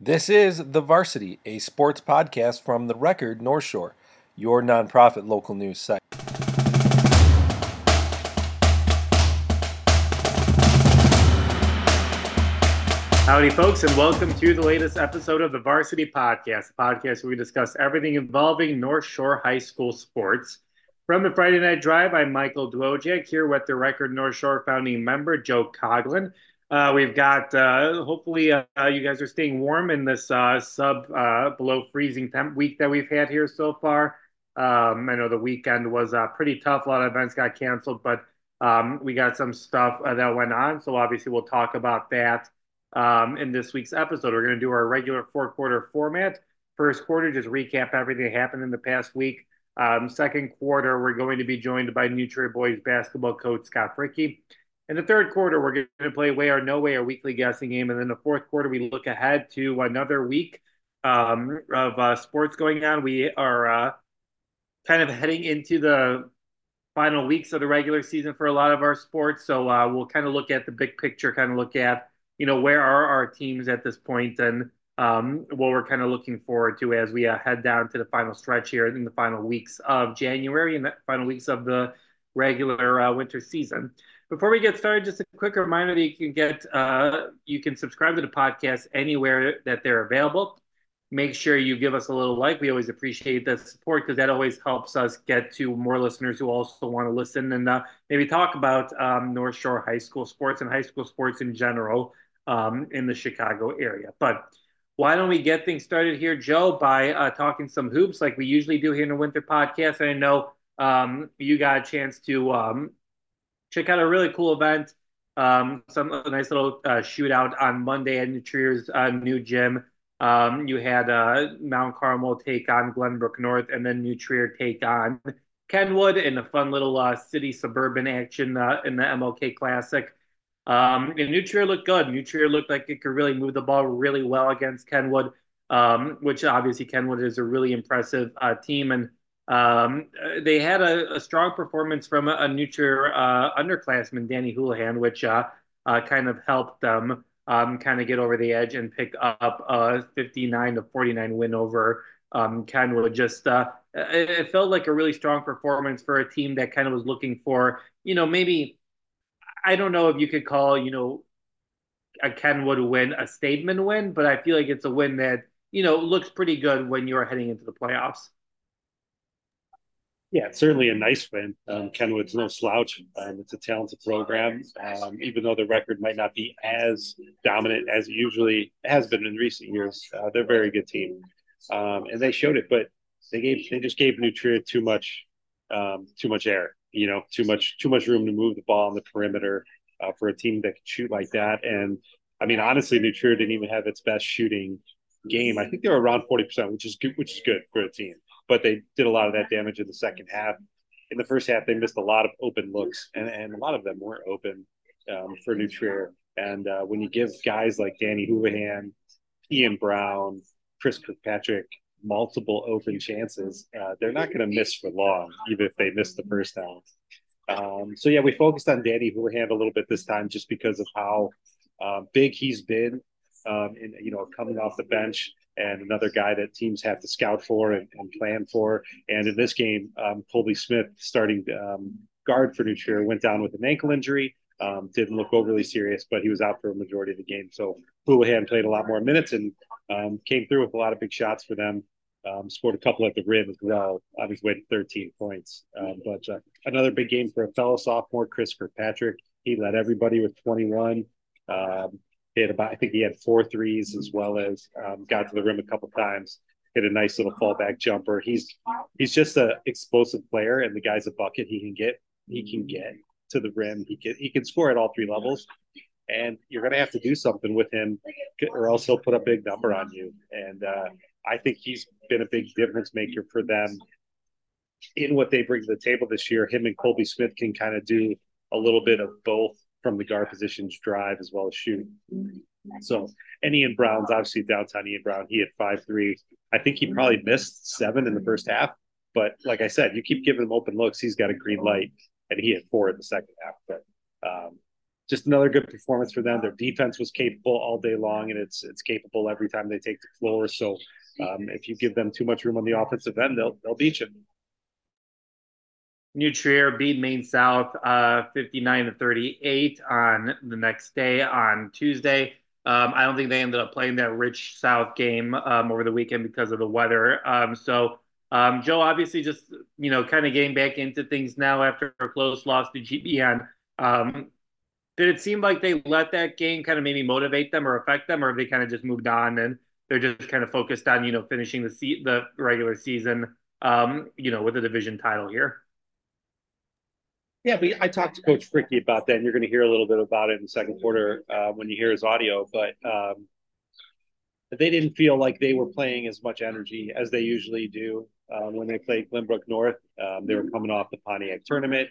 This is The Varsity, a sports podcast from The Record North Shore, your nonprofit local news site. Howdy, folks, and welcome to the latest episode of the Varsity Podcast, a podcast where we discuss everything involving North Shore High School sports. From the Friday Night Drive, I'm Michael Dwojak here with the Record North Shore founding member, Joe Coglin. Uh, we've got uh, hopefully uh, you guys are staying warm in this uh, sub uh, below freezing temp week that we've had here so far. Um, I know the weekend was uh, pretty tough. A lot of events got canceled, but um, we got some stuff that went on. So obviously we'll talk about that um, in this week's episode. We're going to do our regular four quarter format. First quarter, just recap everything that happened in the past week. Um, second quarter, we're going to be joined by New Trier boys basketball coach Scott Fricke. In the third quarter, we're going to play Way or No Way, our weekly guessing game. And then the fourth quarter, we look ahead to another week um, of uh, sports going on. We are uh, kind of heading into the final weeks of the regular season for a lot of our sports. So uh, we'll kind of look at the big picture, kind of look at, you know, where are our teams at this point and um, what we're kind of looking forward to as we uh, head down to the final stretch here in the final weeks of January and the final weeks of the regular uh, winter season. Before we get started, just a quick reminder that you can get uh, you can subscribe to the podcast anywhere that they're available. Make sure you give us a little like. We always appreciate the support because that always helps us get to more listeners who also want to listen and uh, maybe talk about um, North Shore High School sports and high school sports in general um, in the Chicago area. But why don't we get things started here, Joe, by uh, talking some hoops like we usually do here in the Winter Podcast? And I know um, you got a chance to um, check out a really cool event. Um, some a nice little uh, shootout on Monday at New Trier's uh, new gym. Um, you had uh, Mount Carmel take on Glenbrook North, and then New Trier take on Kenwood in a fun little uh, city suburban action uh, in the MLK Classic. Um, and New Trier looked good. New Trier looked like it could really move the ball really well against Kenwood, um, which obviously Kenwood is a really impressive uh, team. And um, they had a, a, strong performance from a, a New Trier uh, underclassman, Danny Houlihan, which uh, uh kind of helped them um, kind of get over the edge and pick up a 59 to 49 win over um, Kenwood. Just uh, it, it felt like a really strong performance for a team that kind of was looking for, you know, maybe I don't know if you could call, you know, a Kenwood win a statement win, but I feel like it's a win that you know looks pretty good when you're heading into the playoffs. Yeah, it's certainly a nice win. Um, Kenwood's no slouch. Um, it's a talented program, um, even though the record might not be as dominant as it usually has been in recent years. Uh, they're a very good team, um, and they showed it. But they gave they just gave New Trier too much um, too much air. You know, too much too much room to move the ball on the perimeter uh, for a team that can shoot like that. And I mean, honestly, New Trier didn't even have its best shooting game. I think they were around forty percent, which is good, which is good for a team but they did a lot of that damage in the second half. In the first half, they missed a lot of open looks, and, and a lot of them weren't open um, for New Trier. And uh, when you give guys like Danny Houlihan, Ian Brown, Chris Kirkpatrick multiple open chances, uh, they're not going to miss for long, even if they miss the first down. Um, so yeah, we focused on Danny Houlihan a little bit this time, just because of how uh, big he's been, um, and you know, coming off the bench and another guy that teams have to scout for and, and plan for. And in this game, um, Colby Smith, starting um, guard for New went down with an ankle injury. Um, didn't look overly serious, but he was out for a majority of the game. So Houlihan played a lot more minutes and um, came through with a lot of big shots for them. Um, scored a couple at the rim as well on his way to 13 points. Um, but uh, another big game for a fellow sophomore, Chris Kirkpatrick. He led everybody with 21. About, I think he had four threes as well as um, got to the rim a couple times. Hit a nice little fallback jumper. He's he's just an explosive player, and the guy's a bucket. He can get he can get to the rim. He can he can score at all three levels, and you're going to have to do something with him, or else he'll put a big number on you. And uh, I think he's been a big difference maker for them in what they bring to the table this year. Him and Colby Smith can kind of do a little bit of both from the guard positions, drive as well as shoot. So, and Ian Brown's obviously downtown Ian Brown. He had five threes. I think he probably missed seven in the first half. But like I said, you keep giving him open looks, he's got a green light, and he had four in the second half. But um, just another good performance for them. Their defense was capable all day long, and it's it's capable every time they take the floor. So um, if you give them too much room on the offensive end, they'll they'll beat you. New Trier beat Maine South uh, 59 to 38 on the next day on Tuesday. Um, I don't think they ended up playing that rich South game um, over the weekend because of the weather. Um, so um, Joe, obviously, just you know, kind of getting back into things now after a close loss to GBN. Um, did it seem like they let that game kind of maybe motivate them or affect them, or they kind of just moved on and they're just kind of focused on you know finishing the se- the regular season, um, you know, with the division title here? Yeah, but I talked to Coach Fricke about that, and you're going to hear a little bit about it in the second quarter uh, when you hear his audio. But um, they didn't feel like they were playing as much energy as they usually do um, when they played Glenbrook North. Um, they were coming off the Pontiac tournament,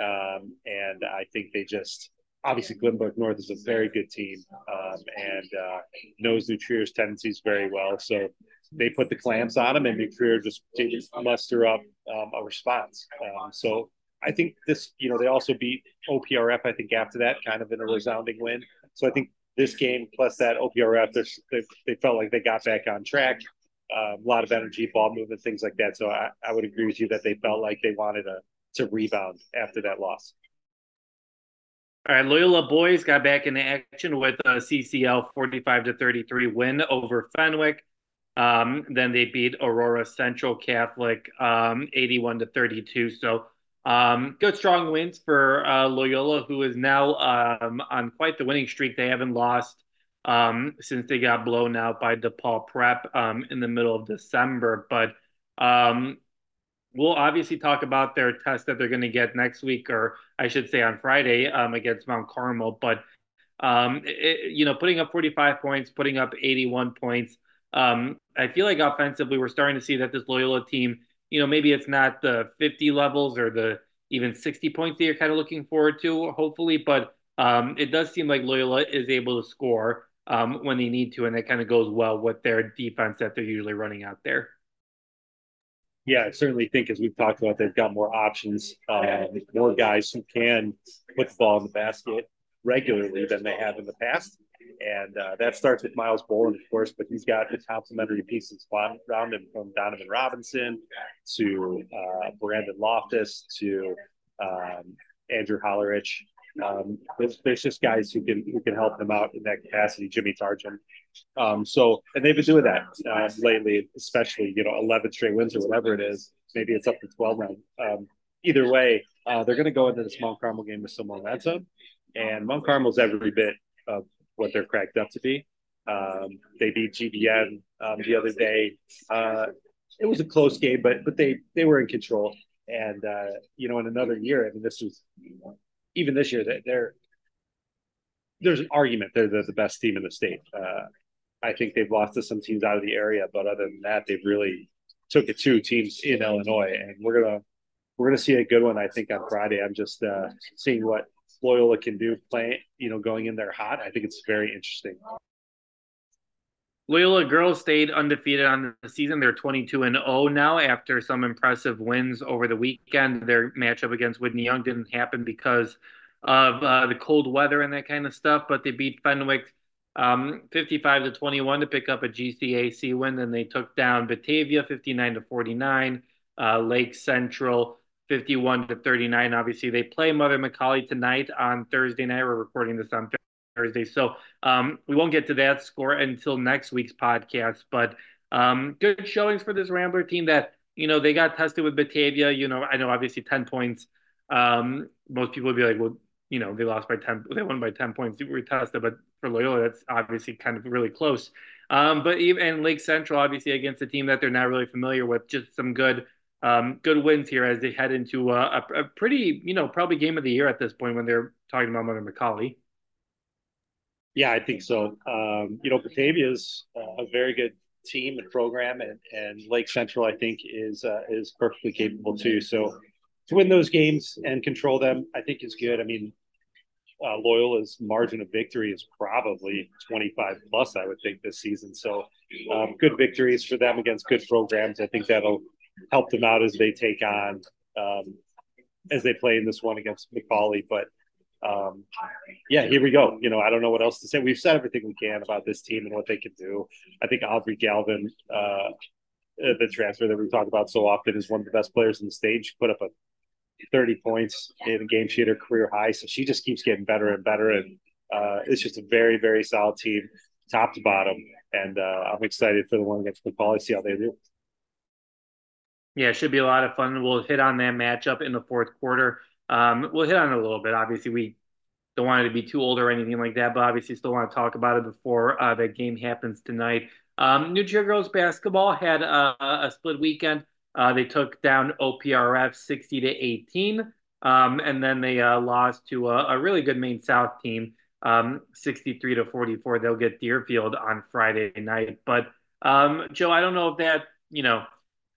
um, and I think they just obviously Glenbrook North is a very good team um, and uh, knows New Trier's tendencies very well. So they put the clamps on them, and New just didn't muster up um, a response. Um, so I think this, you know, they also beat OPRF. I think after that, kind of in a resounding win. So I think this game plus that OPRF, they, they felt like they got back on track. Uh, a lot of energy, ball movement, things like that. So I, I would agree with you that they felt like they wanted to to rebound after that loss. All right, Loyola boys got back into action with a CCL 45 to 33 win over Fenwick. Um, then they beat Aurora Central Catholic um, 81 to 32. So um, good strong wins for uh, Loyola, who is now um, on quite the winning streak. They haven't lost um, since they got blown out by DePaul Prep um, in the middle of December. But um, we'll obviously talk about their test that they're going to get next week, or I should say on Friday um, against Mount Carmel. But it, you know, putting up 45 points, putting up 81 points. I feel like offensively, we're starting to see that this Loyola team you know, maybe it's not the 50 levels or the even 60 points that you're kind of looking forward to, hopefully, but um, it does seem like Loyola is able to score um, when they need to, and that kind of goes well with their defense that they're usually running out there. Yeah, I certainly think, as we've talked about, they've got more options, um, more guys who can put the ball in the basket regularly than they have in the past. And uh, that starts with Miles Boland, of course, but he's got the complementary pieces around him from Donovan Robinson to uh, Brandon Loftus to um, Andrew Hollerich. Um, there's, there's, just guys who can who can help them out in that capacity. Jimmy Tarjan. Um, so, and they've been doing that uh, lately, especially you know 11 straight wins or whatever it is. Maybe it's up to 12 now. Um, either way, uh, they're going to go into this Mount Carmel game with some momentum, and Mount Carmel's every bit of what they're cracked up to be. Um, they beat GBN um, the other day. Uh, it was a close game, but but they they were in control. And uh, you know, in another year, I mean, this was even this year that they're there's an argument they're the, the best team in the state. Uh, I think they've lost to some teams out of the area, but other than that, they've really took it to teams in Illinois, and we're gonna we're gonna see a good one. I think on Friday. I'm just uh, seeing what Loyola can do playing, you know, going in there hot. I think it's very interesting. Loyola girls stayed undefeated on the season. They're 22 and 0 now after some impressive wins over the weekend. Their matchup against Whitney Young didn't happen because of uh, the cold weather and that kind of stuff, but they beat Fenwick um, 55 to 21 to pick up a GCAC win. Then they took down Batavia 59 to 49, uh, Lake Central 51 to 39. Obviously, they play Mother McAuley tonight on Thursday night. We're recording this on Thursday, so um, we won't get to that score until next week's podcast. But um, good showings for this Rambler team. That you know they got tested with Batavia. You know, I know obviously 10 points. Um, most people would be like, well, you know, they lost by 10, they won by 10 points. We tested, but for Loyola, that's obviously kind of really close. Um, but even Lake Central, obviously against a team that they're not really familiar with, just some good um, good wins here as they head into a, a, pretty, you know, probably game of the year at this point when they're talking about Mother McAuley. Yeah, I think so. Um, you know, Batavia is a very good team and program, and, and Lake Central, I think, is uh, is perfectly capable too. So to win those games and control them, I think is good. I mean, uh, Loyola's margin of victory is probably 25 plus, I would think, this season. So um, good victories for them against good programs. I think that'll help them out as they take on um, as they play in this one against McAuley. But um, yeah, here we go. You know, I don't know what else to say. We've said everything we can about this team and what they can do. I think Aubrey Galvin, uh, the transfer that we talk about so often, is one of the best players in the stage. Put up a 30 points in a game. She hit her career high. So she just keeps getting better and better. And uh, it's just a very, very solid team, top to bottom. And uh, I'm excited for the one against McAuley, see how they do. Yeah, it should be a lot of fun. We'll hit on that matchup in the fourth quarter. Um, we'll hit on it a little bit. Obviously, we don't want it to be too old or anything like that, but obviously still want to talk about it before uh, that game happens tonight. Um, New Trier girls basketball had a, a split weekend. Uh, they took down OPRF 60 to 18, um, and then they uh, lost to a, a, really good Maine South team, um, 63 to 44. They'll get Deerfield on Friday night. But um, Joe, I don't know if that you know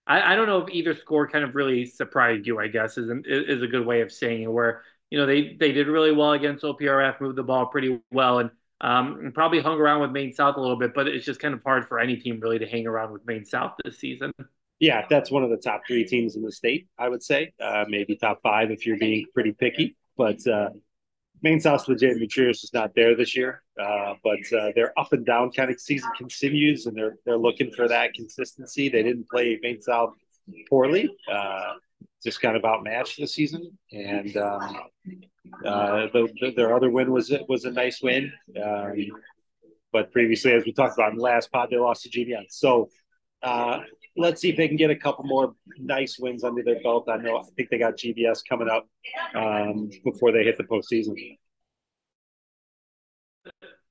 I, I don't know if either score kind of really surprised you. I guess is is a good way of saying it. Where you know they they did really well against OPRF, moved the ball pretty well, and um, probably hung around with Maine South a little bit. But it's just kind of hard for any team really to hang around with Maine South this season. Yeah, that's one of the top three teams in the state. I would say uh, maybe top five if you're being pretty picky. But uh, Maine South's legitimate cheers is not there this year, uh, but uh, their up and down kind of season continues, and they're they're looking for that consistency. They didn't play Maine South poorly, uh, just kind of outmatched this season, and um, uh, the, the, their other win was was a nice win. Um, but previously, as we talked about in the last pod, they lost to GBN. So uh, let's see if they can get a couple more nice wins under their belt. I know I think they got GBS coming up um, before they hit the postseason.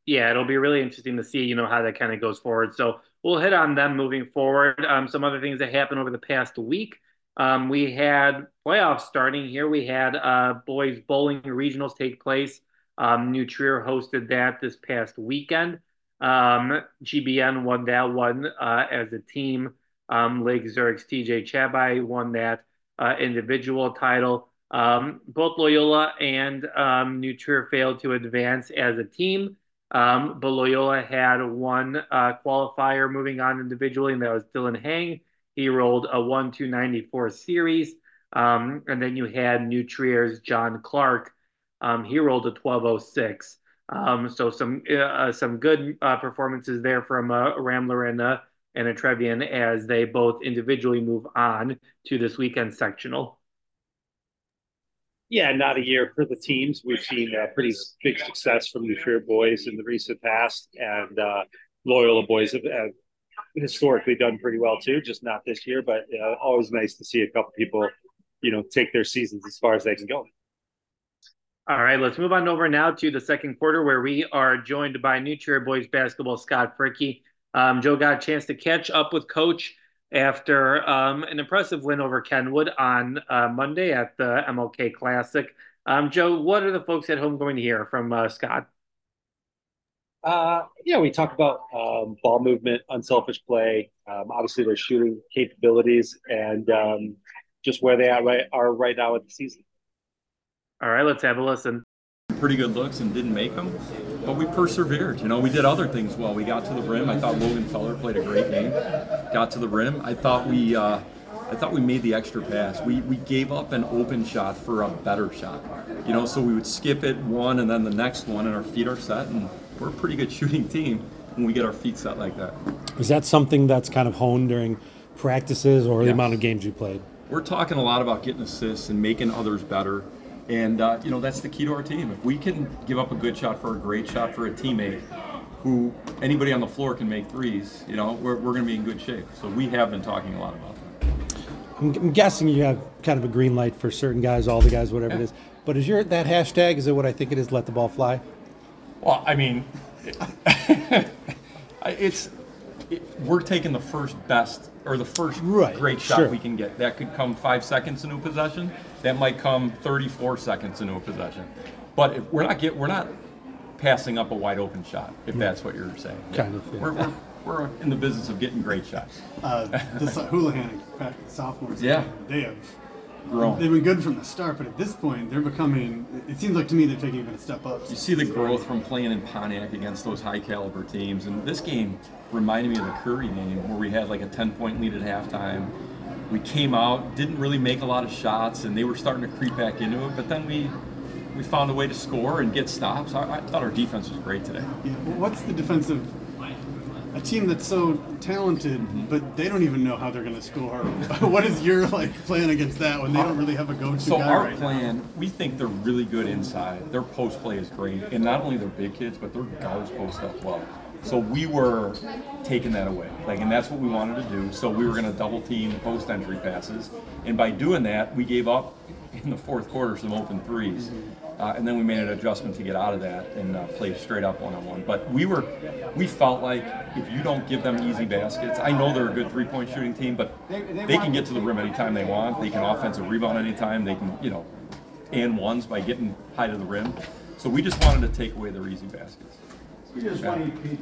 Yeah, it'll be really interesting to see, you know, how that kind of goes forward. So we'll hit on them moving forward. Um, some other things that happened over the past week. Um, we had playoffs starting here. We had uh, boys bowling regionals take place. Um, New Trier hosted that this past weekend. Um, GBN won that one uh, as a team. Um, Lake Zurich's TJ Chabai won that uh, individual title. Um, both Loyola and um, Trier failed to advance as a team, um, but Loyola had one uh, qualifier moving on individually, and that was Dylan Hang. He rolled a 1 294 series. Um, and then you had New Trier's John Clark. Um, he rolled a 1206. Um, so some uh, some good uh, performances there from uh, Rambler and and a Trevian as they both individually move on to this weekend sectional. Yeah, not a year for the teams. We've seen a pretty big success from the Trier boys in the recent past, and uh, Loyola boys have, have, historically done pretty well too. Just not this year, but uh, always nice to see a couple people, you know, take their seasons as far as they can go. All right, let's move on over now to the second quarter where we are joined by New Trier boys basketball Scott Fricke. Um, Joe got a chance to catch up with Coach after um, an impressive win over Kenwood on uh, Monday at the MLK Classic. Um, Joe, what are the folks at home going to hear from uh, Scott? Uh, yeah, we talked about um, ball movement, unselfish play, um, obviously their shooting capabilities, and um, just where they are right, are right now at the season. All right, let's have a listen. Pretty good looks and didn't make them but we persevered. You know, we did other things well. We got to the rim. I thought Logan Feller played a great game. Got to the rim. I thought we, uh, I thought we made the extra pass. We we gave up an open shot for a better shot. You know, so we would skip it one and then the next one, and our feet are set, and we're a pretty good shooting team when we get our feet set like that. Is that something that's kind of honed during practices or yes. the amount of games you played? We're talking a lot about getting assists and making others better and uh, you know that's the key to our team. If we can give up a good shot for a great shot for a teammate, who anybody on the floor can make threes, you know, we're, we're going to be in good shape. So we have been talking a lot about that. I'm, I'm guessing you have kind of a green light for certain guys, all the guys, whatever yeah. it is. But is your that hashtag? Is it what I think it is? Let the ball fly. Well, I mean, it's it, we're taking the first best or the first right. great shot sure. we can get. That could come five seconds into a possession. That might come 34 seconds into a possession. But if we're not get we're not passing up a wide open shot. If that's what you're saying. Kind of. Yeah. We're, we're, we're in the business of getting great shots. Uh, the Houlihan, sophomores, yeah, they have grown. They've been good from the start, but at this point, they're becoming. It seems like to me they're taking even a step up. You see the growth from playing in Pontiac against those high caliber teams, and this game reminded me of the Curie game where we had like a 10 point lead at halftime. We came out, didn't really make a lot of shots, and they were starting to creep back into it. But then we we found a way to score and get stops. I, I thought our defense was great today. Yeah. Well, what's the defensive? A team that's so talented, Mm-hmm. but they don't even know how they're going to score. what is your like plan against that when they don't really have a go-to So guy our right now? plan, we think they're really good inside. Their post play is great, and not only their big kids, but their guards post up well. So we were taking that away, like, and that's what we wanted to do. So we were going to double team post entry passes, and by doing that, we gave up in the fourth quarter some open 3s uh, and then we made an adjustment to get out of that and uh, play straight up one on one. But we were, we felt like if you don't give them easy baskets, I know they're a good three point shooting team, but they can get to the rim anytime they want. They can offensive rebound anytime. They can, you know, and ones by getting high to the rim. So we just wanted to take away their easy baskets.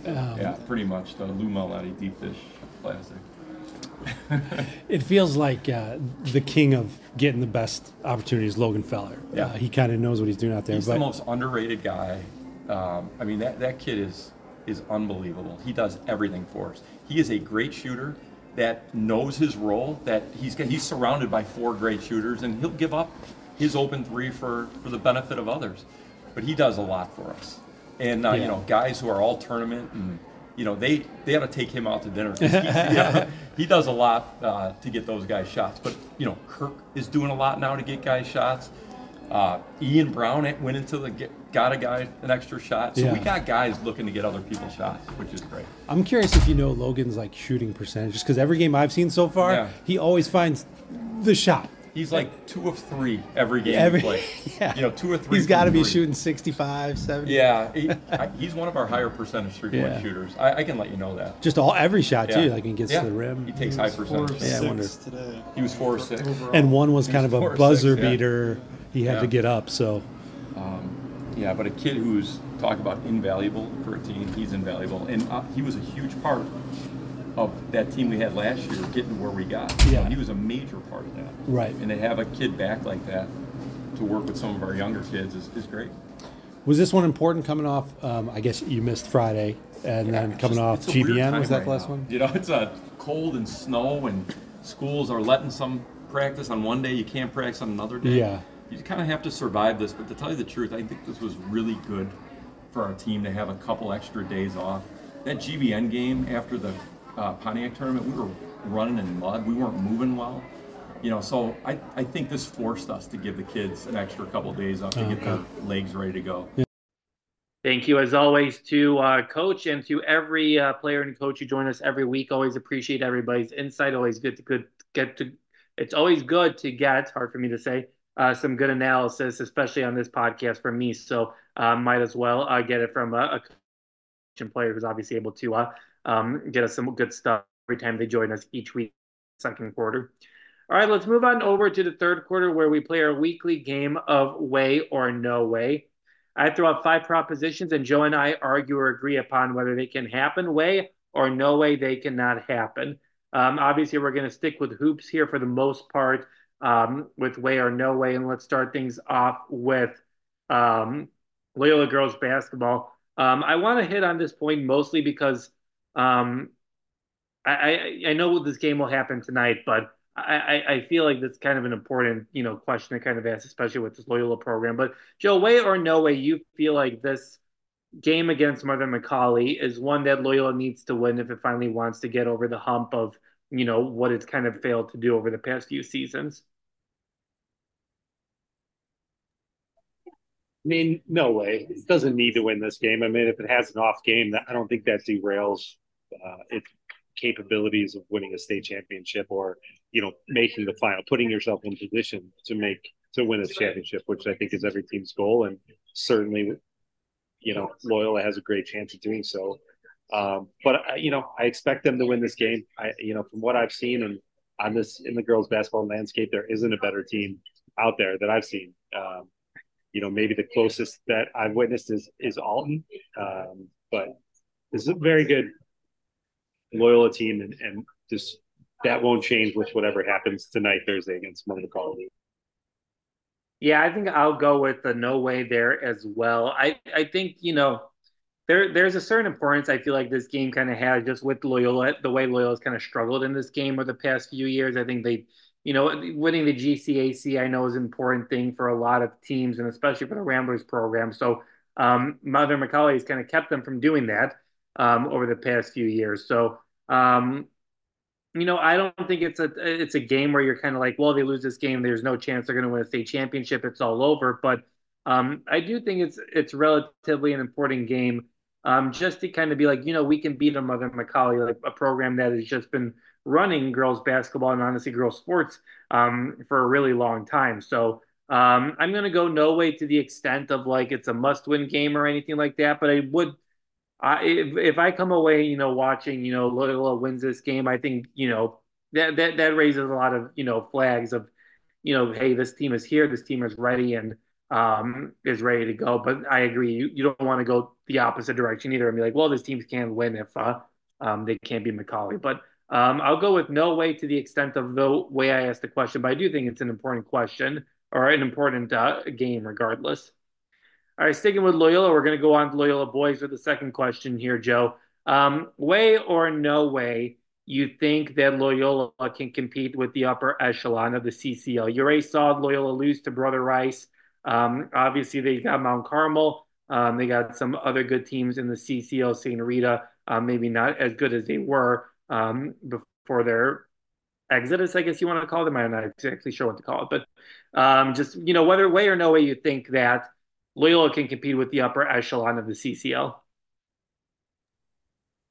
Yeah, yeah pretty much the Lou Malnati deep dish classic. It feels like uh, the king of getting the best opportunities, Logan Feller. Yeah. Uh, he kind of knows what he's doing out there. He's but the most underrated guy. Um, I mean, that, that kid is is unbelievable. He does everything for us. He is a great shooter that knows his role. That he's he's surrounded by four great shooters, and he'll give up his open three for for the benefit of others. But he does a lot for us. And uh, Yeah. you know, guys who are all tournament and you know they they ought to take him out to dinner. He, yeah, he does a lot uh, to get those guys shots. But you know, Kirk is doing a lot now to get guys shots. Uh, Ian Brown went into the get, got a guy an extra shot. So we got guys looking to get other people shots, which is great. I'm curious if you know Logan's like shooting percentage, just because every game I've seen so far, Yeah. he always finds the shot. He's like two of three every game Every, he plays. yeah. You know, two or three. He's got to be three. shooting 65, 70. Yeah, he, I, he's one of our higher percentage three point Yeah. shooters. I, I can let you know that. Just all every shot too, like he gets Yeah. to the rim. He takes high percentage. Yeah, I wonder. Six today. He was four or six. Overall. And one was He kind was of a buzzer six, yeah. beater. He had Yeah. to get up. So Yeah, but a kid who's talk about invaluable for a team, he's invaluable, and uh, he was a huge part of that team we had last year, getting to where we got. You know, Yeah. he was a major part of that. Right. And to have a kid back like that to work with some of our younger kids is, is great. was this one important coming off? Um, I guess you missed Friday, and then coming just- off it's a weird GBN. Was that right the last now. one? You know, it's a cold and snow, and schools are letting some practice on one day. You can't practice on another day. Yeah. You kind of have to survive this. But to tell you the truth, I think this was really good for our team to have a couple extra days off. That GBN game after the uh, Pontiac tournament, we were running in mud. We weren't moving well. You know, so I, I think this forced us to give the kids an extra couple days off to get their legs ready to go. Thank you, as always, to uh, Coach and to every uh, player and coach who join us every week. Always appreciate everybody's insight. Always good to good get to. It's always good to get. Hard for me to say. Uh, some good analysis, especially on this podcast from me. So uh, might as well uh, get it from a, a coach and player who's obviously able to uh, um, get us some good stuff every time they join us each week, second quarter. All right, let's move on over to the third quarter where we play our weekly game of way or no way. I throw out five propositions, and Joe and I argue or agree upon whether they can happen, way or no way they cannot happen. Um, obviously, we're going to stick with hoops here for the most part, um, with way or no way. And let's start things off with um, Loyola girls basketball. Um, I want to hit on this point mostly because um, I, I I know this game will happen tonight, but I, I, feel like that's kind of an important, you know, question to kind of ask, especially with this Loyola program. But Joe, way or no way, you feel like this game against Mother McAuley is one that Loyola needs to win if it finally wants to get over the hump of, you know, what it's kind of failed to do over the past few seasons. I mean, no way. It doesn't need to win this game. I mean, if it has an off game, I don't think that derails uh, its capabilities of winning a state championship or you know making the final, putting yourself in position to make to win a championship, which I think is every team's goal, and certainly, you know, Loyola has a great chance of doing so. Um, but uh, you know, I expect them to win this game. I, you know, from what I've seen and on this in the girls' basketball landscape, there isn't a better team out there that I've seen. Um, you know, maybe the closest that I've witnessed is is Alton, um, but this is a very good Loyola team, and and just that won't change with whatever happens tonight Thursday against Mother McAuley. Yeah, I think I'll go with the no way there as well. I, I think, you know, there there's a certain importance I feel like this game kind of has just with Loyola, the way Loyola's kind of struggled in this game over the past few years. I think they you know, winning the GCAC I know is an important thing for a lot of teams and especially for the Ramblers program. So um, Mother McAuley has kind of kept them from doing that um, over the past few years. So um, you know, I don't think it's a it's a game where you're kind of like, well, they lose this game, there's no chance they're going to win a state championship. It's all over. But um, I do think it's it's relatively an important game, um, just to kind of be like, you know, we can beat a Mother McAuley, like a program that has just been running girls basketball and honestly girls sports um, for a really long time. So um, I'm going to go no way to the extent of like it's a must win game or anything like that, but I would I if, if I come away, you know, watching, you know, Loyola wins this game, I think, you know, that that that raises a lot of, you know, flags of, you know, hey, this team is here, this team is ready and um is ready to go. But I agree, you, you don't want to go the opposite direction either and be like, well, this team can't win if uh um they can't be McAuley. But um I'll go with no way to the extent of the way I asked the question, but I do think it's an important question or an important uh, game regardless. All right, sticking with Loyola, we're going to go on to Loyola boys with the second question here, Joe. Um, way or no way you think that Loyola can compete with the upper echelon of the CCL? You already saw Loyola lose to Brother Rice. Um, obviously, they got Mount Carmel. Um, they got some other good teams in the CCL, St. Rita, uh, maybe not as good as they were um, before their exodus, I guess you want to call them. I'm not exactly sure what to call it, but um, just, you know, whether way or no way you think that Loyola can compete with the upper echelon of the CCL?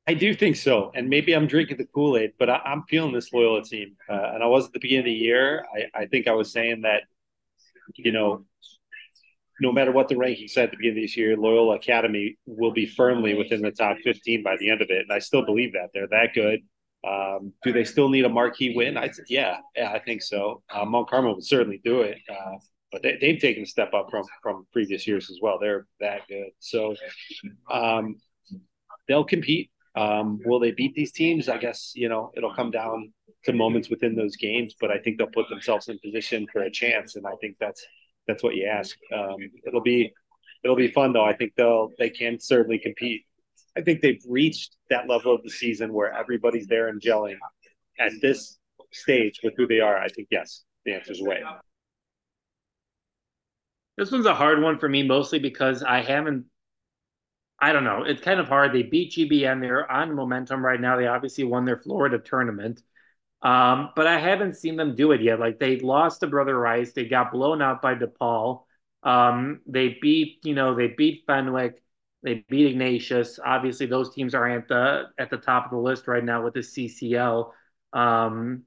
I do think so, and maybe I'm drinking the Kool Aid, but I, am feeling this Loyola team, uh, and I was at the beginning of the year. I, I, think I was saying that, you know, no matter what the rankings said at the beginning of this year, Loyola Academy will be firmly within the top 15 by the end of it, and I still believe that they're that good. Um, do they still need a marquee win? I yeah, yeah, I think so. Uh, Mount Carmel would certainly do it. Uh, but they, have taken a step up from from previous years as well. They're that good, so um, they'll compete. Um, will they beat these teams? I guess you know it'll come down to moments within those games, but I think they'll put themselves in position for a chance, and I think that's that's what you ask. Um, it'll be it'll be fun though. I think they'll they can certainly compete. I think they've reached that level of the season where everybody's there and gelling at this stage with who they are. I think yes, the answer is way. This one's a hard one for me, mostly because I haven't. I don't know. It's kind of hard. They beat GBN. They're on momentum right now. They obviously won their Florida tournament. Um, but I haven't seen them do it yet. Like they lost to Brother Rice. They got blown out by DePaul. Um, they beat, you know, they beat Fenwick. They beat Ignatius. Obviously, those teams are at the at the top of the list right now with the CCL. Um,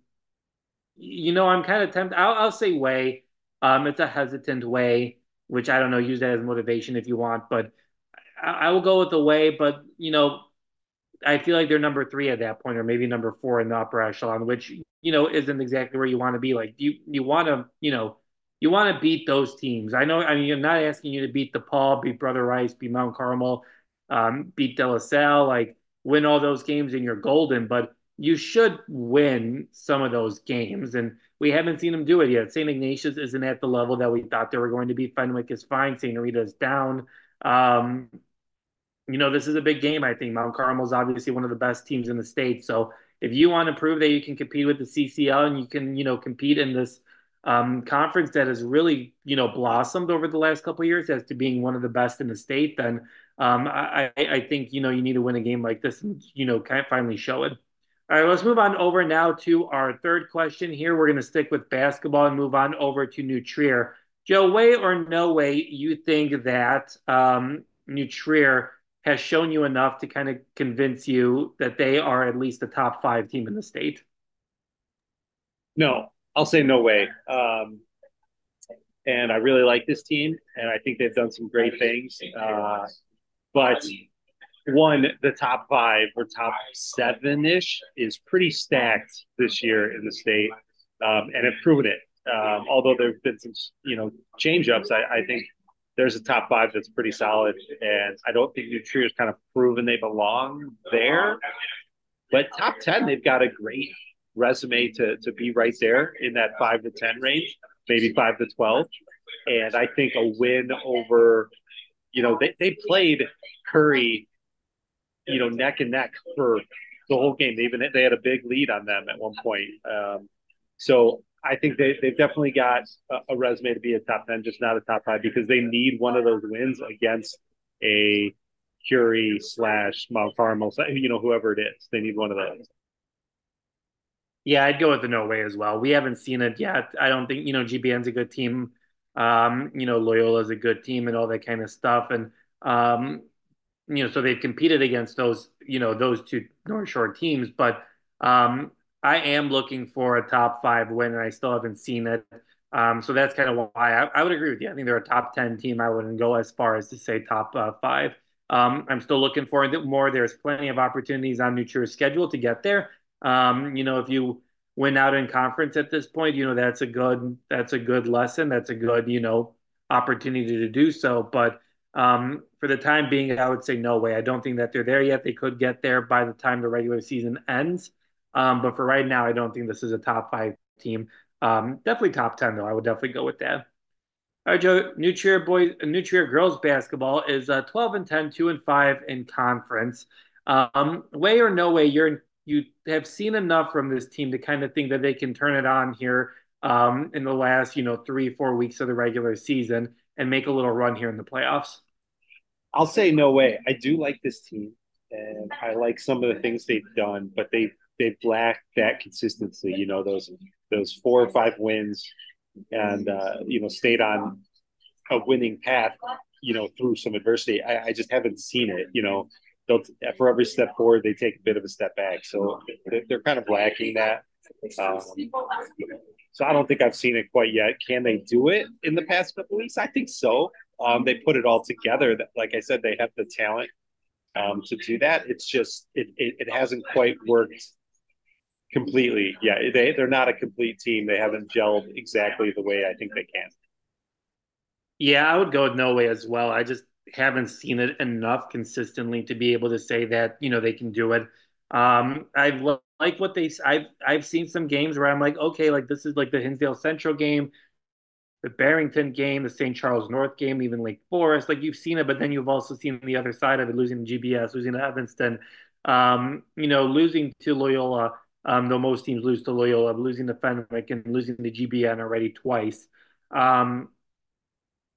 you know, I'm kind of tempted. I'll, I'll say way. Um, it's a hesitant way which I don't know, use that as motivation if you want, but I, I will go with the way. But you know, I feel like they're number three at that point, or maybe number four in the upper echelon, which you know isn't exactly where you want to be. Like you, you want to, you know, you want to beat those teams. I know. I mean, I'm not asking you to beat DePaul, beat Brother Rice, beat Mount Carmel, um, beat De La Salle, like win all those games and you're golden. But you should win some of those games. And we haven't seen them do it yet. St. Ignatius isn't at the level that we thought they were going to be. Fenwick is fine. St. Rita is down. Um, you know, this is a big game, I think. Mount Carmel is obviously one of the best teams in the state. So if you want to prove that you can compete with the CCL and you can, you know, compete in this um, conference that has really, you know, blossomed over the last couple years as to being one of the best in the state, then um, I, I think, you know, you need to win a game like this and, you know, kind of finally show it. All right, let's move on over now to our third question here. We're going to stick with basketball and move on over to New Trier. Joe, way or no way, you think that um, New Trier has shown you enough to kind of convince you that they are at least a top five team in the state? No, I'll say no way. Um, and I really like this team, and I think they've done some great things. Uh, but one, the top five or top seven ish is pretty stacked this year in the state, um, and have proven it. Um, although there have been some, you know, change ups, I, I, think there's a top five that's pretty solid, and I don't think New has kind of proven they belong there. But top ten, they've got a great resume to to be right there in that five to ten range, maybe five to twelve. And I think a win over, you know, they, they played Curie you know, neck and neck for the whole game. They even they had a big lead on them at one point. Um, so I think they, they've definitely got a, a, resume to be a top 10, just not a top five, because they need one of those wins against a Curie slash Mount Carmel, you know, whoever it is. They need one of those. Yeah, I'd go with the no way as well. We haven't seen it yet. I don't think, you know, GBN's a good team. Um, you know, Loyola's a good team and all that kind of stuff. And, um, you know, so they've competed against those, you know, those two North Shore teams. But um, I am looking for a top five win, and I still haven't seen it. Um, so that's kind of why I, I, would agree with you. I think they're a top 10 team. I wouldn't go as far as to say top uh, five. Um, I'm still looking for more. There's plenty of opportunities on New Trier's schedule to get there. Um, you know, if you win out in conference at this point, you know that's a good that's a good lesson. That's a good you know opportunity to do so. But um, for the time being, I would say no way. I don't think that they're there yet. They could get there by the time the regular season ends. Um, but for right now, I don't think this is a top five team. Um, definitely top ten though. I would definitely go with that. All right, Joe. New Trier boys, New Trier girls basketball is uh, 12 and 10, 2 and 5 in conference. Um, way or no way, you're you have seen enough from this team to kind of think that they can turn it on here um, in the last, you know, three, four weeks of the regular season and make a little run here in the playoffs? I'll say no way. I do like this team, and I like some of the things they've done, but they they've lacked that consistency. You know, those those four or five wins, and uh, you know, stayed on a winning path. You know, through some adversity. I, I just haven't seen it. You know, they'll for every step forward they take a bit of a step back. So they're kind of lacking that. Um, so I don't think I've seen it quite yet. Can they do it in the past couple weeks? I think so. Um, they put it all together. Like I said, they have the talent um, to do that. It's just it, it, it hasn't quite worked completely. Yeah, they they're not a complete team. They haven't gelled exactly the way I think they can. Yeah, I would go with no way as well. I just haven't seen it enough consistently to be able to say that you know they can do it. Um, I've like what they I've I've seen some games where I'm like, okay, like this is like the Hinsdale Central game, the Barrington game, the St. Charles North game, even Lake Forest. Like you've seen it, but then you've also seen the other side of it, losing to GBS, losing to Evanston, um, you know, losing to Loyola. Um, though most teams lose to Loyola, losing to Fenwick and losing to GBN already twice. Um,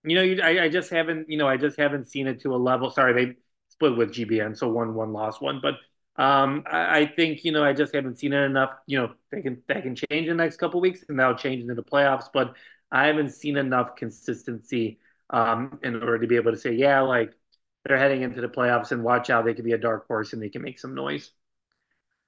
you know, you, I, I just haven't, you know, I just haven't seen it to a level. Sorry, they split with GBN, so one one lost one, but um, I, I, think you know I just haven't seen it enough. You know, they can that can change in the next couple weeks, and that'll change into the playoffs. But I haven't seen enough consistency um, in order to be able to say, yeah, like they're heading into the playoffs, and watch out, they could be a dark horse and they can make some noise.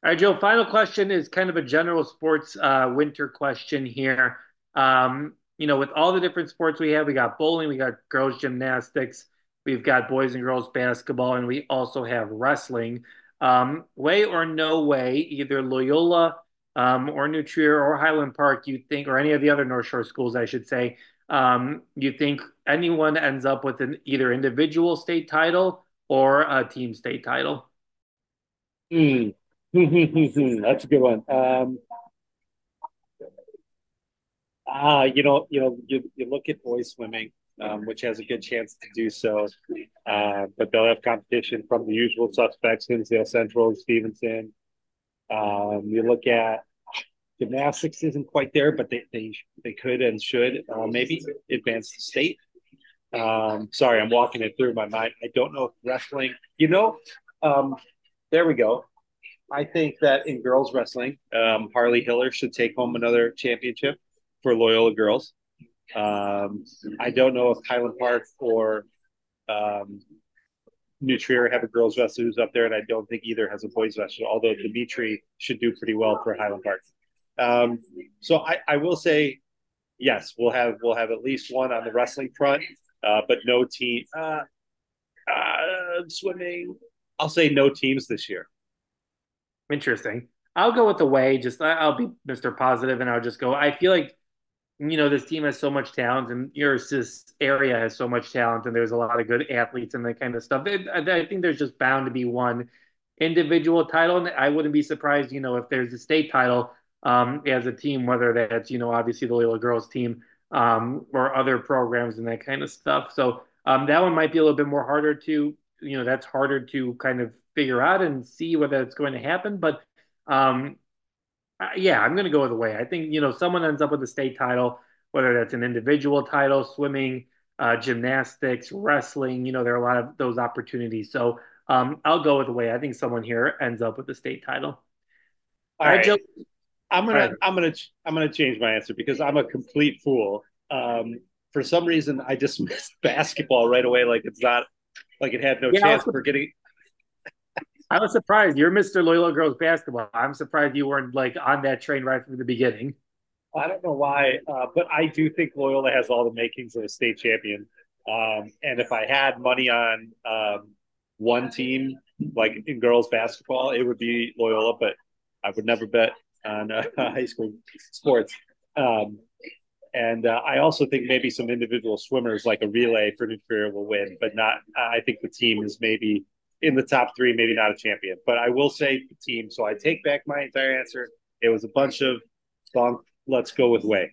All right, Joe. Final question is kind of a general sports uh, winter question here. Um, you know, with all the different sports we have, we got bowling, we got girls gymnastics, we've got boys and girls basketball, and we also have wrestling. Um, way or no way, either Loyola um, or New Trier or Highland Park, you think, or any of the other North Shore schools, I should say, um, you think anyone ends up with an either individual state title or a team state title? Mm. That's a good one. Um, Ah, you know, you know, you, you look at boys swimming, um, which has a good chance to do so, uh, but they'll have competition from the usual suspects: Hinsdale Central, Stevenson. Um, you look at gymnastics isn't quite there, but they they, they could and should uh, maybe advance the state. Um, sorry, I'm walking it through my mind. I don't know if wrestling. You know, um, there we go. I think that in girls wrestling, um, Harley Hiller should take home another championship for Loyola girls. Um, I don't know if Highland Park or um, New Trier have a girls' wrestler who's up there, and I don't think either has a boys' wrestler. Although Dimitri should do pretty well for Highland Park. Um, so I, I will say, yes, we'll have we'll have at least one on the wrestling front, uh, but no team. Uh, uh, swimming, I'll say no teams this year. Interesting. I'll go with the way. Just I'll be Mr. Positive, and I'll just go. I feel like you know, this team has so much talent, and your area has so much talent, and there's a lot of good athletes and that kind of stuff. It, I think there's just bound to be one individual title, and I wouldn't be surprised, you know, if there's a state title um, as a team, whether that's you know obviously the Loyola girls team um, or other programs and that kind of stuff. So um, that one might be a little bit more harder to, you know, that's harder to kind of figure out and see whether it's going to happen, but. Um, Uh, yeah, I'm going to go with away. I think you know someone ends up with a state title, whether that's an individual title, swimming, uh, gymnastics, wrestling. You know, there are a lot of those opportunities. So um, I'll go with away. I think someone here ends up with a state title. All, right. I'm gonna I'm gonna I'm gonna change my answer because I'm a complete fool. Um, for some reason, I dismissed basketball right away, like it's not like it had no yeah, chance for getting. I was surprised. You're Mr. Loyola girls basketball. I'm surprised you weren't like on that train right from the beginning. I don't know why, uh, but I do think Loyola has all the makings of a state champion. Um, and if I had money on um, one team, like in girls basketball, it would be Loyola. But I would never bet on uh, high school sports. Um, and uh, I also think maybe some individual swimmers, like a relay for New Trier, will win, but not. I think the team is maybe in the top three, maybe not a champion. But I will say team. So I take back my entire answer. It was a bunch of bunk. Let's go with way.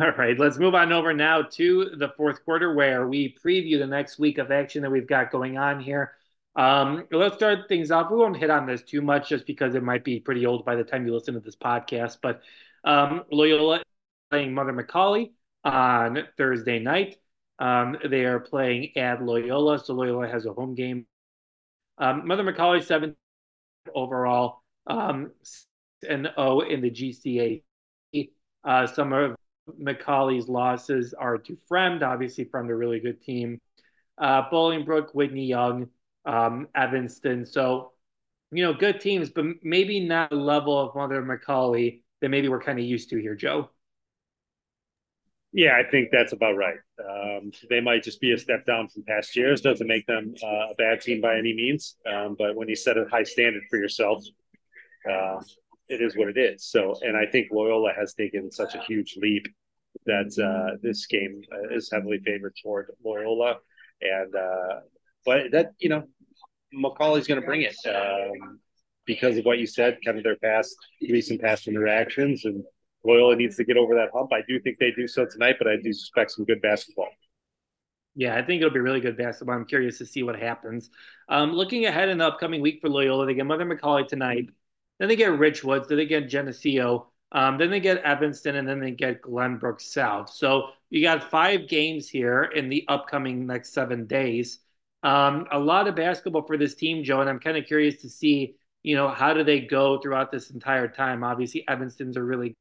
All right, let's move on over now to the fourth quarter where we preview the next week of action that we've got going on here. Um, let's start things off. We won't hit on this too much just because it might be pretty old by the time you listen to this podcast. But um, Loyola playing Mother McAuley on Thursday night. Um, they are playing at Loyola, so Loyola has a home game. Um, Mother McAuley seven overall, um, and O in the GCA. Uh, some of McAuley's losses are to Fremd, obviously from the really good team. Uh, Bolingbrook, Whitney Young, um, Evanston. So, you know, good teams, but maybe not the level of Mother McAuley that maybe we're kind of used to here, Joe. Yeah, I think that's about right. Um, they might just be a step down from past years. Doesn't make them uh, a bad team by any means. Um, but when you set a high standard for yourself, uh, it is what it is. So, and I think Loyola has taken such a huge leap that uh, this game is heavily favored toward Loyola. And uh, but that you know, McAuley's going to bring it um, because of what you said, kind of their past recent past interactions and Loyola needs to get over that hump. I do think they do so tonight, but I do suspect some good basketball. Yeah, I think it'll be really good basketball. I'm curious to see what happens. Um, looking ahead in the upcoming week for Loyola, they get Mother McAuley tonight. Then they get Richwoods. Then they get Geneseo. Um, then they get Evanston, and then they get Glenbrook South. So you got five games here in the upcoming next seven days. Um, a lot of basketball for this team, Joe, and I'm kind of curious to see, you know, how do they go throughout this entire time? Obviously, Evanston's a really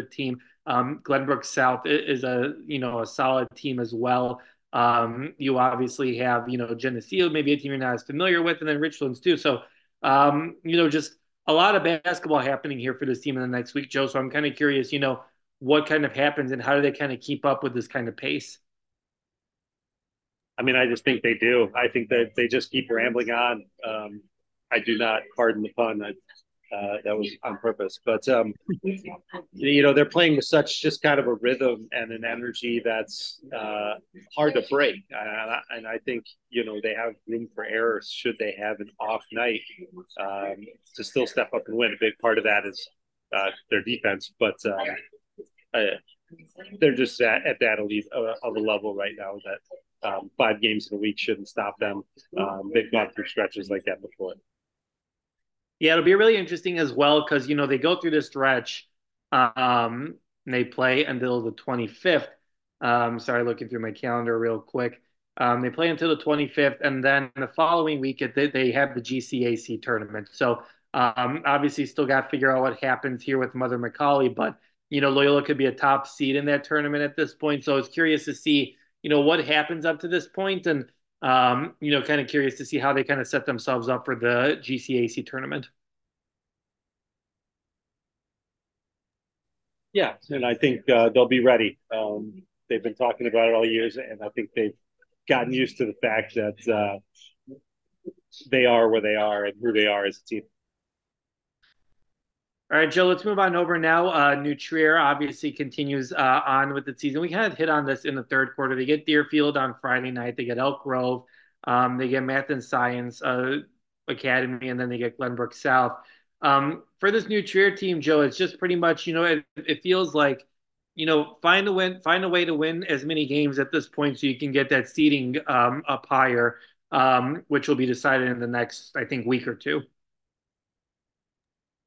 good team. Um, Glenbrook South is a you know a solid team as well. Um, you obviously have you know Geneseo, maybe a team you're not as familiar with, and then Richwoods too. So um, you know just a lot of basketball happening here for this team in the next week, Joe. So I'm kind of curious, you know, what kind of happens and how do they kind of keep up with this kind of pace? I mean, I just think they do. I think that they just keep rambling on. Um, I do not, pardon the pun. I uh, that was on purpose. But um, you know, they're playing with such just kind of a rhythm and an energy that's uh, hard to break. And I, and I, think you know they have room for errors should they have an off night um, to still step up and win. A big part of that is uh, their defense, but um, uh, they're just at, at that elite uh, of a level right now that. Um, five games in a week shouldn't stop them. Um, they've gone through stretches like that before. Yeah, it'll be really interesting as well because you know they go through this stretch. Um, they play until the 25th. Um, sorry, looking through my calendar real quick. Um, they play until the 25th, and then the following week they, they have the GCAC tournament. So um, obviously, still got to figure out what happens here with Mother McAuley, but you know Loyola could be a top seed in that tournament at this point. So it's curious to see you know what happens up to this point, and um, you know, kind of curious to see how they kind of set themselves up for the GCAC tournament. Yeah, and I think uh, they'll be ready. Um, they've been talking about it all years, and I think they've gotten used to the fact that uh, they are where they are and who they are as a team. All right, Joe, let's move on over now. Uh, New Trier obviously continues uh, on with the season. We kind of hit on this in the third quarter. They get Deerfield on Friday night. They get Elk Grove. Um, they get Math and Science uh, Academy, and then they get Glenbrook South. Um, for this New Trier team, Joe, it's just pretty much, you know, it, it feels like, you know, find a win, find a way to win as many games at this point so you can get that seeding um, up higher, um, which will be decided in the next, I think, week or two.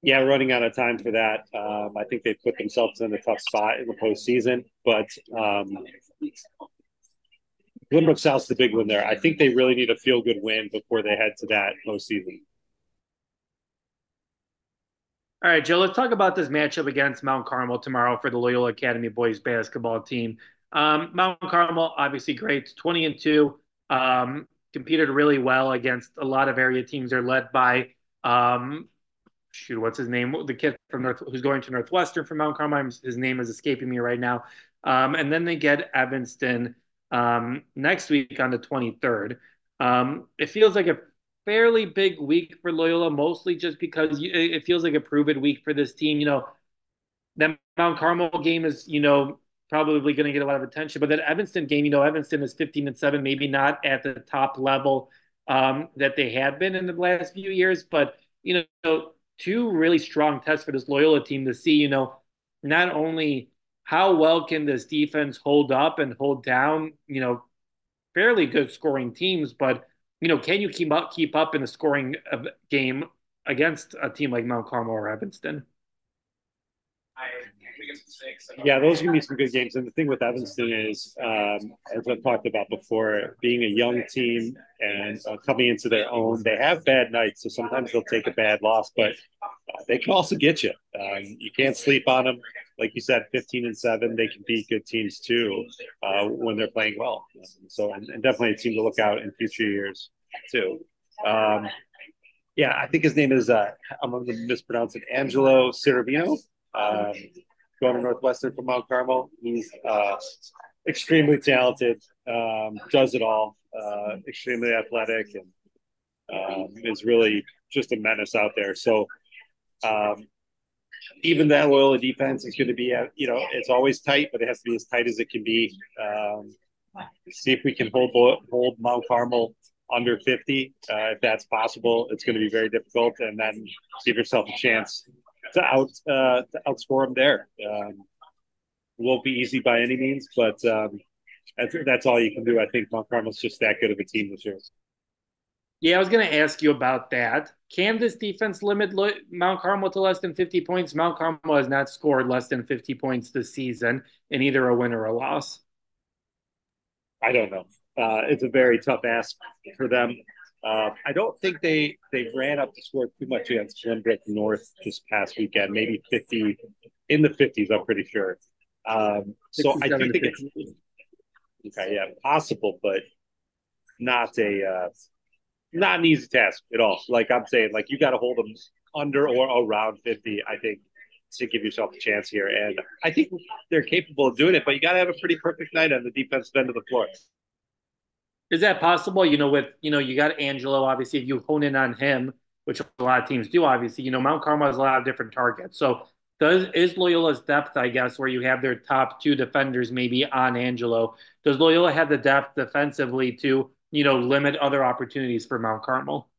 Yeah, running out of time for that. Um, I think they put themselves in a tough spot in the postseason, but um, Glenbrook South's the big one there. I think they really need a feel good win before they head to that postseason. All right, Joe, let's talk about this matchup against Mount Carmel tomorrow for the Loyola Academy boys basketball team. Um, Mount Carmel, obviously great, 20 and 2, um, competed really well against a lot of area teams. They're led by, um, shoot, what's his name? The kid from North, who's going to Northwestern from Mount Carmel. His name is escaping me right now. Um, and then they get Evanston um, next week on the 23rd. Um, it feels like a fairly big week for Loyola, mostly just because it feels like a proven week for this team. You know, that Mount Carmel game is, you know, probably going to get a lot of attention, but that Evanston game, you know, Evanston is 15 and 7, maybe not at the top level um, that they have been in the last few years, but, you know, two really strong tests for this Loyola team to see, you know, not only how well can this defense hold up and hold down, you know, fairly good scoring teams, but you know, can you keep up keep up in the scoring game against a team like Mount Carmel or Evanston? Yeah, those are going to be some good games. And the thing with Evanston is, um, as I've talked about before, being a young team and uh, coming into their own, they have bad nights. So sometimes they'll take a bad loss, but uh, they can also get you. Um, you can't sleep on them. Like you said, 15 and 7, they can beat good teams too uh, when they're playing well. So, and, and, definitely a team to look out in future years too. Um, yeah, I think his name is, uh, I'm going to mispronounce it, Angelo Ciaravino. Um, going to Northwestern from Mount Carmel. He's uh, extremely talented, um, does it all, uh, extremely athletic, and um, is really just a menace out there. So um, even that Loyola defense is going to be, at, you know, it's always tight, but it has to be as tight as it can be. Um, see if we can hold hold Mount Carmel under 50. Uh, if that's possible, it's going to be very difficult, and then give yourself a chance to out uh, to outscore them there. Um, won't be easy by any means, but um, that's, that's all you can do. I think Mount Carmel's just that good of a team this year. Yeah, I was going to ask you about that. Can this defense limit Mount Carmel to less than 50 points? Mount Carmel has not scored less than 50 points this season in either a win or a loss. I don't know. Uh, it's a very tough ask for them. Uh, I don't think they they ran up the score too much against Glenbrook North this past weekend. Maybe fifty in the fifties. I'm pretty sure. Um, so I do think it's okay. Yeah, possible, but not a uh, not an easy task at all. Like I'm saying, like you got to hold them under or around fifty. I think to give yourself a chance here, and I think they're capable of doing it. But you got to have a pretty perfect night on the defensive end of the floor. Is that possible? You know, with you know, you got Angelo. Obviously, if you hone in on him, which a lot of teams do, obviously, you know, Mount Carmel has a lot of different targets. So, does is Loyola's depth, I guess, where you have their top two defenders maybe on Angelo? Does Loyola have the depth defensively to you know limit other opportunities for Mount Carmel?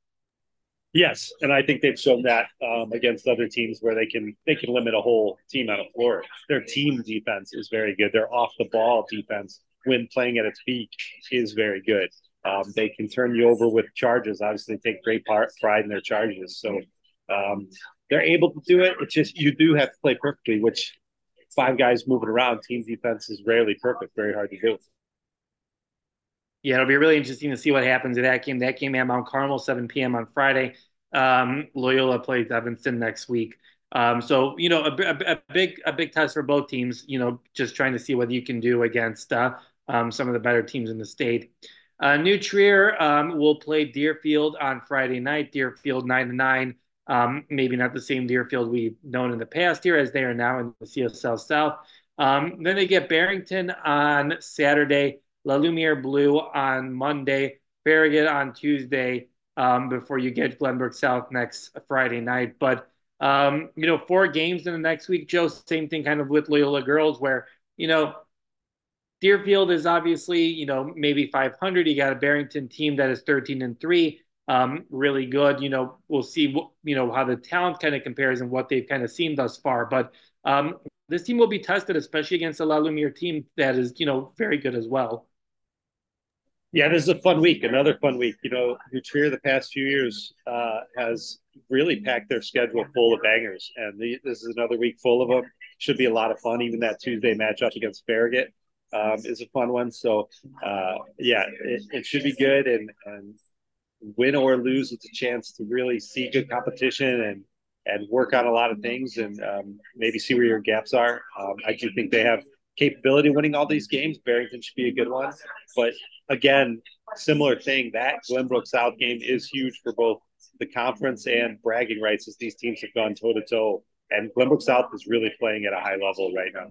Yes, and I think they've shown that um, against other teams where they can they can limit a whole team out of floor. Their team defense is very good. Their off the ball defense when playing at its peak is very good. Um, they can turn you over with charges. Obviously, they take great part, pride in their charges. So um, they're able to do it. It's just you do have to play perfectly, which five guys moving around, team defense is rarely perfect. Very hard to do. Yeah, it'll be really interesting to see what happens in that game. That game at Mount Carmel, 7 p.m. on Friday. Um, Loyola plays Evanston next week. Um, so you know, a, a, a, big a big test for both teams. You know, just trying to see what you can do against uh, um, some of the better teams in the state. Uh, New Trier um, will play Deerfield on Friday night. Deerfield nine to nine. Um, maybe not the same Deerfield we've known in the past here as they are now in the CSL South. Um, then they get Barrington on Saturday, La Lumiere Blue on Monday, Farragut on Tuesday, um, before you get Glenbrook South next Friday night. But um, you know, four games in the next week, Joe. Same thing, kind of with Loyola girls, where you know Deerfield is obviously, you know, maybe 500. You got a Barrington team that is 13 and three, um, really good. You know, we'll see, you know, how the talent kind of compares and what they've kind of seen thus far. But um, this team will be tested, especially against a La Lumiere team that is, you know, very good as well. Yeah, this is a fun week. Another fun week. You know, New Trier the past few years uh, has really packed their schedule full of bangers, and the, this is another week full of them. Should be a lot of fun. Even that Tuesday matchup against Farragut um, is a fun one. So, uh, yeah, it, it, should be good, and, and win or lose, it's a chance to really see good competition and and work on a lot of things, and um, maybe see where your gaps are. Um, I do think they have capability winning all these games. Barrington should be a good one, but again, similar thing. That Glenbrook South game is huge for both the conference and bragging rights as these teams have gone toe to toe. And Glenbrook South is really playing at a high level right now.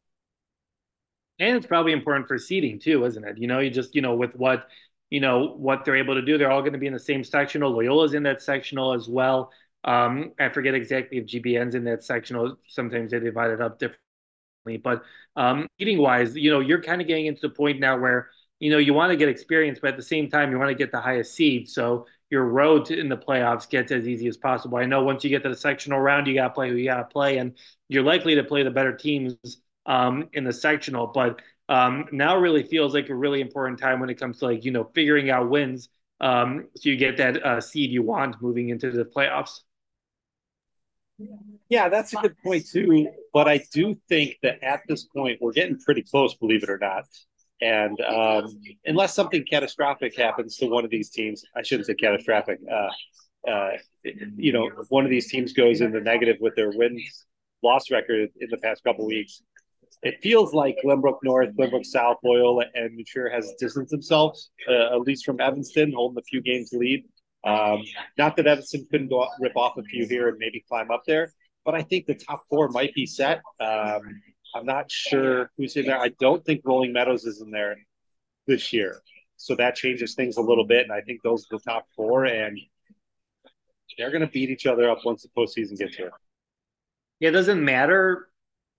And it's probably important for seeding too, isn't it? You know, you just, you know, with what, you know, what they're able to do, they're all going to be in the same sectional. Loyola's in that sectional as well. Um, I forget exactly if GBN's in that sectional. Sometimes they divide it up differently. But um, eating wise, you know, you're kind of getting into the point now where you know, you want to get experience, but at the same time, you want to get the highest seed. So your road to, in the playoffs gets as easy as possible. I know once you get to the sectional round, you got to play who you got to play, and you're likely to play the better teams um, in the sectional. But um, now really feels like a really important time when it comes to like you know figuring out wins, um, so you get that uh, seed you want moving into the playoffs. Yeah, that's a good point too. But I do think that at this point we're getting pretty close, believe it or not. And um, unless something catastrophic happens to one of these teams, I shouldn't say catastrophic. Uh, uh, you know, one of these teams goes in the negative with their wins loss record in the past couple weeks. It feels like Glenbrook North, Glenbrook South, Loyola, and Trier has distanced themselves, uh, at least from Evanston, holding a few games lead. Um, not that Evanston couldn't go rip off a few here and maybe climb up there, but I think the top four might be set. Um, I'm not sure who's in there. I don't think Rolling Meadows is in there this year. So that changes things a little bit. And I think those are the top four. And they're going to beat each other up once the postseason gets here. Yeah, it doesn't matter,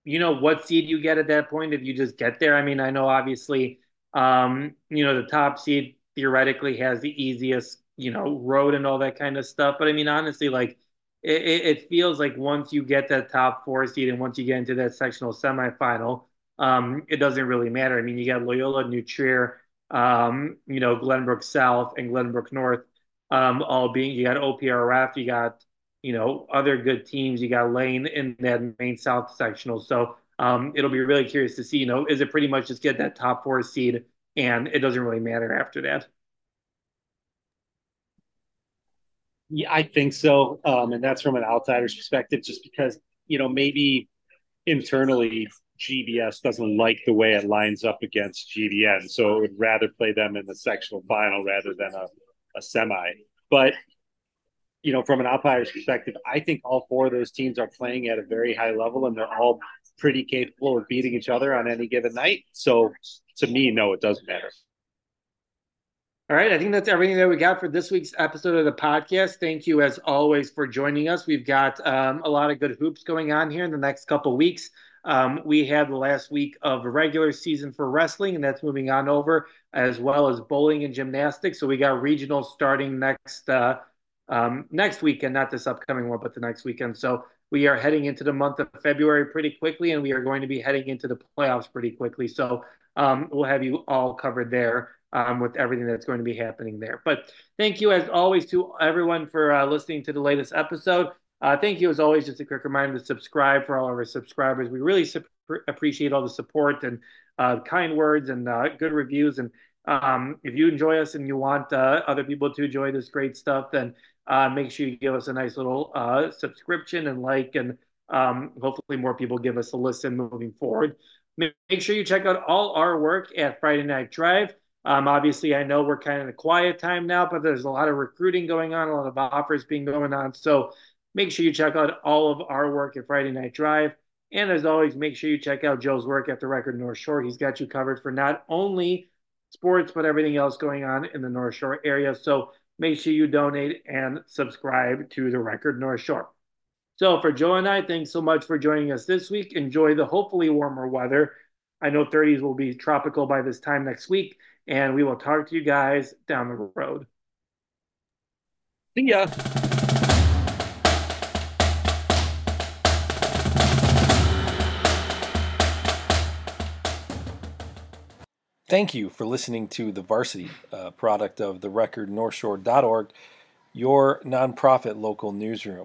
you know, what seed you get at that point if you just get there. I mean, I know obviously, um, you know, the top seed theoretically has the easiest, you know, road and all that kind of stuff. But I mean, honestly, like, it, it, feels like once you get that top four seed and once you get into that sectional semifinal, um, it doesn't really matter. I mean, you got Loyola, New Trier, um, you know, Glenbrook South and Glenbrook North, um, all being, you got OPRF, you got, you know, other good teams. You got Lane in that main South sectional. So um, it'll be really curious to see, you know, is it pretty much just get that top four seed and it doesn't really matter after that? Yeah, I think so. Um, and that's from an outsider's perspective, just because, you know, maybe internally GBS doesn't like the way it lines up against GBN. So it would rather play them in the sectional final rather than a, a semi. But, you know, from an outsider's perspective, I think all four of those teams are playing at a very high level and they're all pretty capable of beating each other on any given night. So to me, no, it doesn't matter. All right, I think that's everything that we got for this week's episode of the podcast. Thank you, as always, for joining us. We've got um, a lot of good hoops going on here in the next couple weeks. Um, we had the last week of regular season for wrestling, and that's moving on over, as well as bowling and gymnastics. So we got regionals starting next uh, um, next weekend, not this upcoming one, but the next weekend. So we are heading into the month of February pretty quickly, and we are going to be heading into the playoffs pretty quickly. So um, we'll have you all covered there um, with everything that's going to be happening there. But thank you, as always, to everyone for uh, listening to the latest episode. Uh, thank you, as always. Just a quick reminder to subscribe for all of our subscribers. We really su- appreciate all the support and uh, kind words and uh, good reviews. And um, if you enjoy us and you want uh, other people to enjoy this great stuff, then uh, make sure you give us a nice little subscription and like, and um, hopefully more people give us a listen moving forward. Make sure you check out all our work at Friday Night Drive. Um, obviously, I know we're kind of in a quiet time now, but there's a lot of recruiting going on, a lot of offers being going on. So make sure you check out all of our work at Friday Night Drive. And as always, make sure you check out Joe's work at the Record North Shore. He's got you covered for not only sports, but everything else going on in the North Shore area. So make sure you donate and subscribe to the Record North Shore. So for Joe and I, thanks so much for joining us this week. Enjoy the hopefully warmer weather. I know 30s will be tropical by this time next week and we will talk to you guys down the road. See ya. Thank you for listening to The Varsity, a product of the record northshore.org, your nonprofit local newsroom.